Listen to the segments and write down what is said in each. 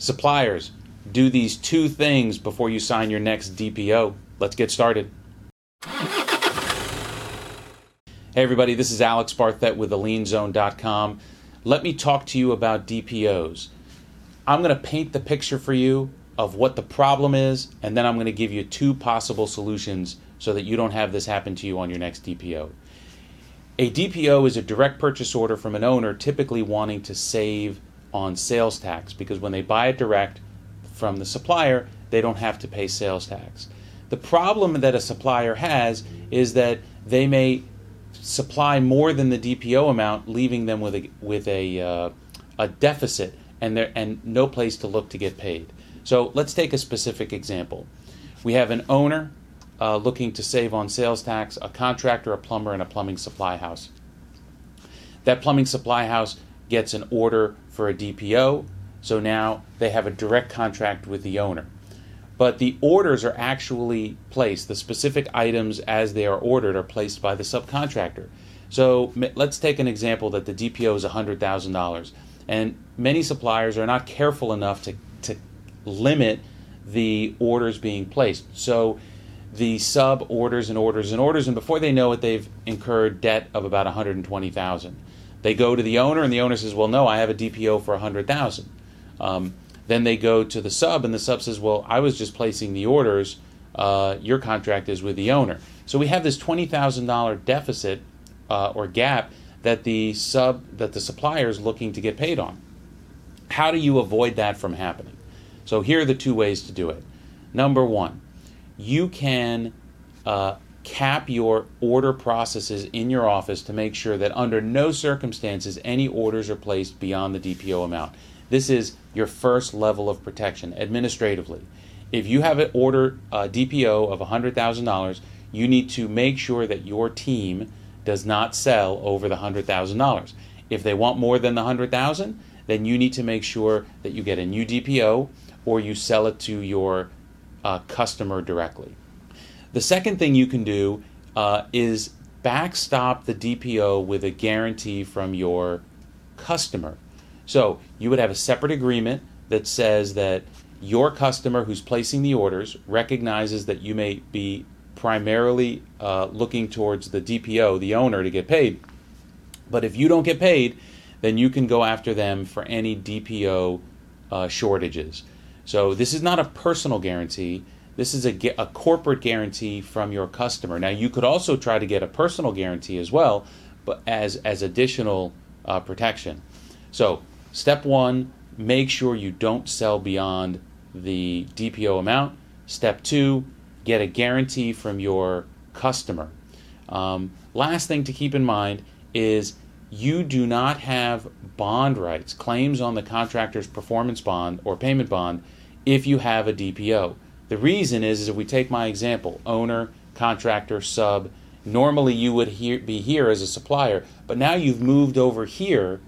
Suppliers, do these two things before you sign your next DPO. Let's get started. Hey, everybody, this is Alex Barthet with thelienzone.com. Let me talk to you about DPOs. I'm going to paint the picture for you of what the problem is, and then I'm going to give you two possible solutions so that you don't have this happen to you on your next DPO. A DPO is a direct purchase order from an owner typically wanting to save on sales tax because when they buy it direct from the supplier, they don't have to pay sales tax. The problem that a supplier has is that they may supply more than the DPO amount, leaving them with a with a uh, a deficit and there and no place to look to get paid. So let's take a specific example. We have an owner uh, looking to save on sales tax, a contractor, a plumber, and a plumbing supply house. That plumbing supply house gets an order for a DPO, so now they have a direct contract with the owner. But the orders are actually placed, the specific items as they are ordered are placed by the subcontractor. So let's take an example that the DPO is $100,000. And many suppliers are not careful enough to, to limit the orders being placed. So the sub orders and orders and orders, and before they know it, they've incurred debt of about 120,000. They go to the owner, and the owner says, "Well, no, I have a DPO for a 100,000." Um, then they go to the sub, and the sub says, "Well, I was just placing the orders. Uh, your contract is with the owner." So we have this twenty thousand dollar deficit uh, or gap that the sub that the supplier is looking to get paid on. How do you avoid that from happening? So here are the two ways to do it. Number one, you can uh, cap your order processes in your office to make sure that under no circumstances any orders are placed beyond the DPO amount. This is your first level of protection administratively. If you have an order uh, DPO of $100,000, you need to make sure that your team does not sell over the $100,000. If they want more than the 100,000, then you need to make sure that you get a new DPO or you sell it to your uh, customer directly. The second thing you can do uh, is backstop the DPO with a guarantee from your customer. So you would have a separate agreement that says that your customer who's placing the orders recognizes that you may be primarily uh, looking towards the DPO, the owner, to get paid. But if you don't get paid, then you can go after them for any DPO uh, shortages. So this is not a personal guarantee. This is a, a corporate guarantee from your customer. Now you could also try to get a personal guarantee as well, but as as additional uh, protection. So step one, make sure you don't sell beyond the DPO amount. Step two, get a guarantee from your customer. Um, last thing to keep in mind is you do not have bond rights, claims on the contractor's performance bond or payment bond if you have a DPO. The reason is, is if we take my example, owner, contractor, sub, normally you would hear, be here as a supplier, but now you've moved over here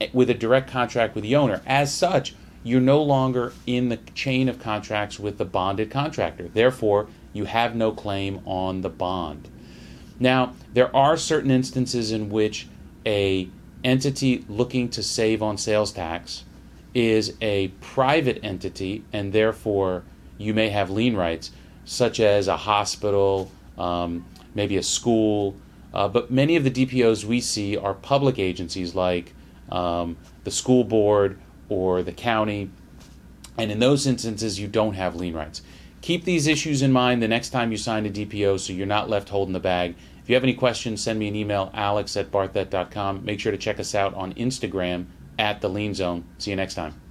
eh, with a direct contract with the owner. As such, you're no longer in the chain of contracts with the bonded contractor. Therefore, you have no claim on the bond. Now, there are certain instances in which a entity looking to save on sales tax is a private entity and therefore you may have lien rights, such as a hospital, um, maybe a school. Uh, but many of the DPOs we see are public agencies like um, the school board or the county. And in those instances, you don't have lien rights. Keep these issues in mind the next time you sign a DPO so you're not left holding the bag. If you have any questions, send me an email, alex at barthet.com. Make sure to check us out on Instagram at the Lien Zone. See you next time.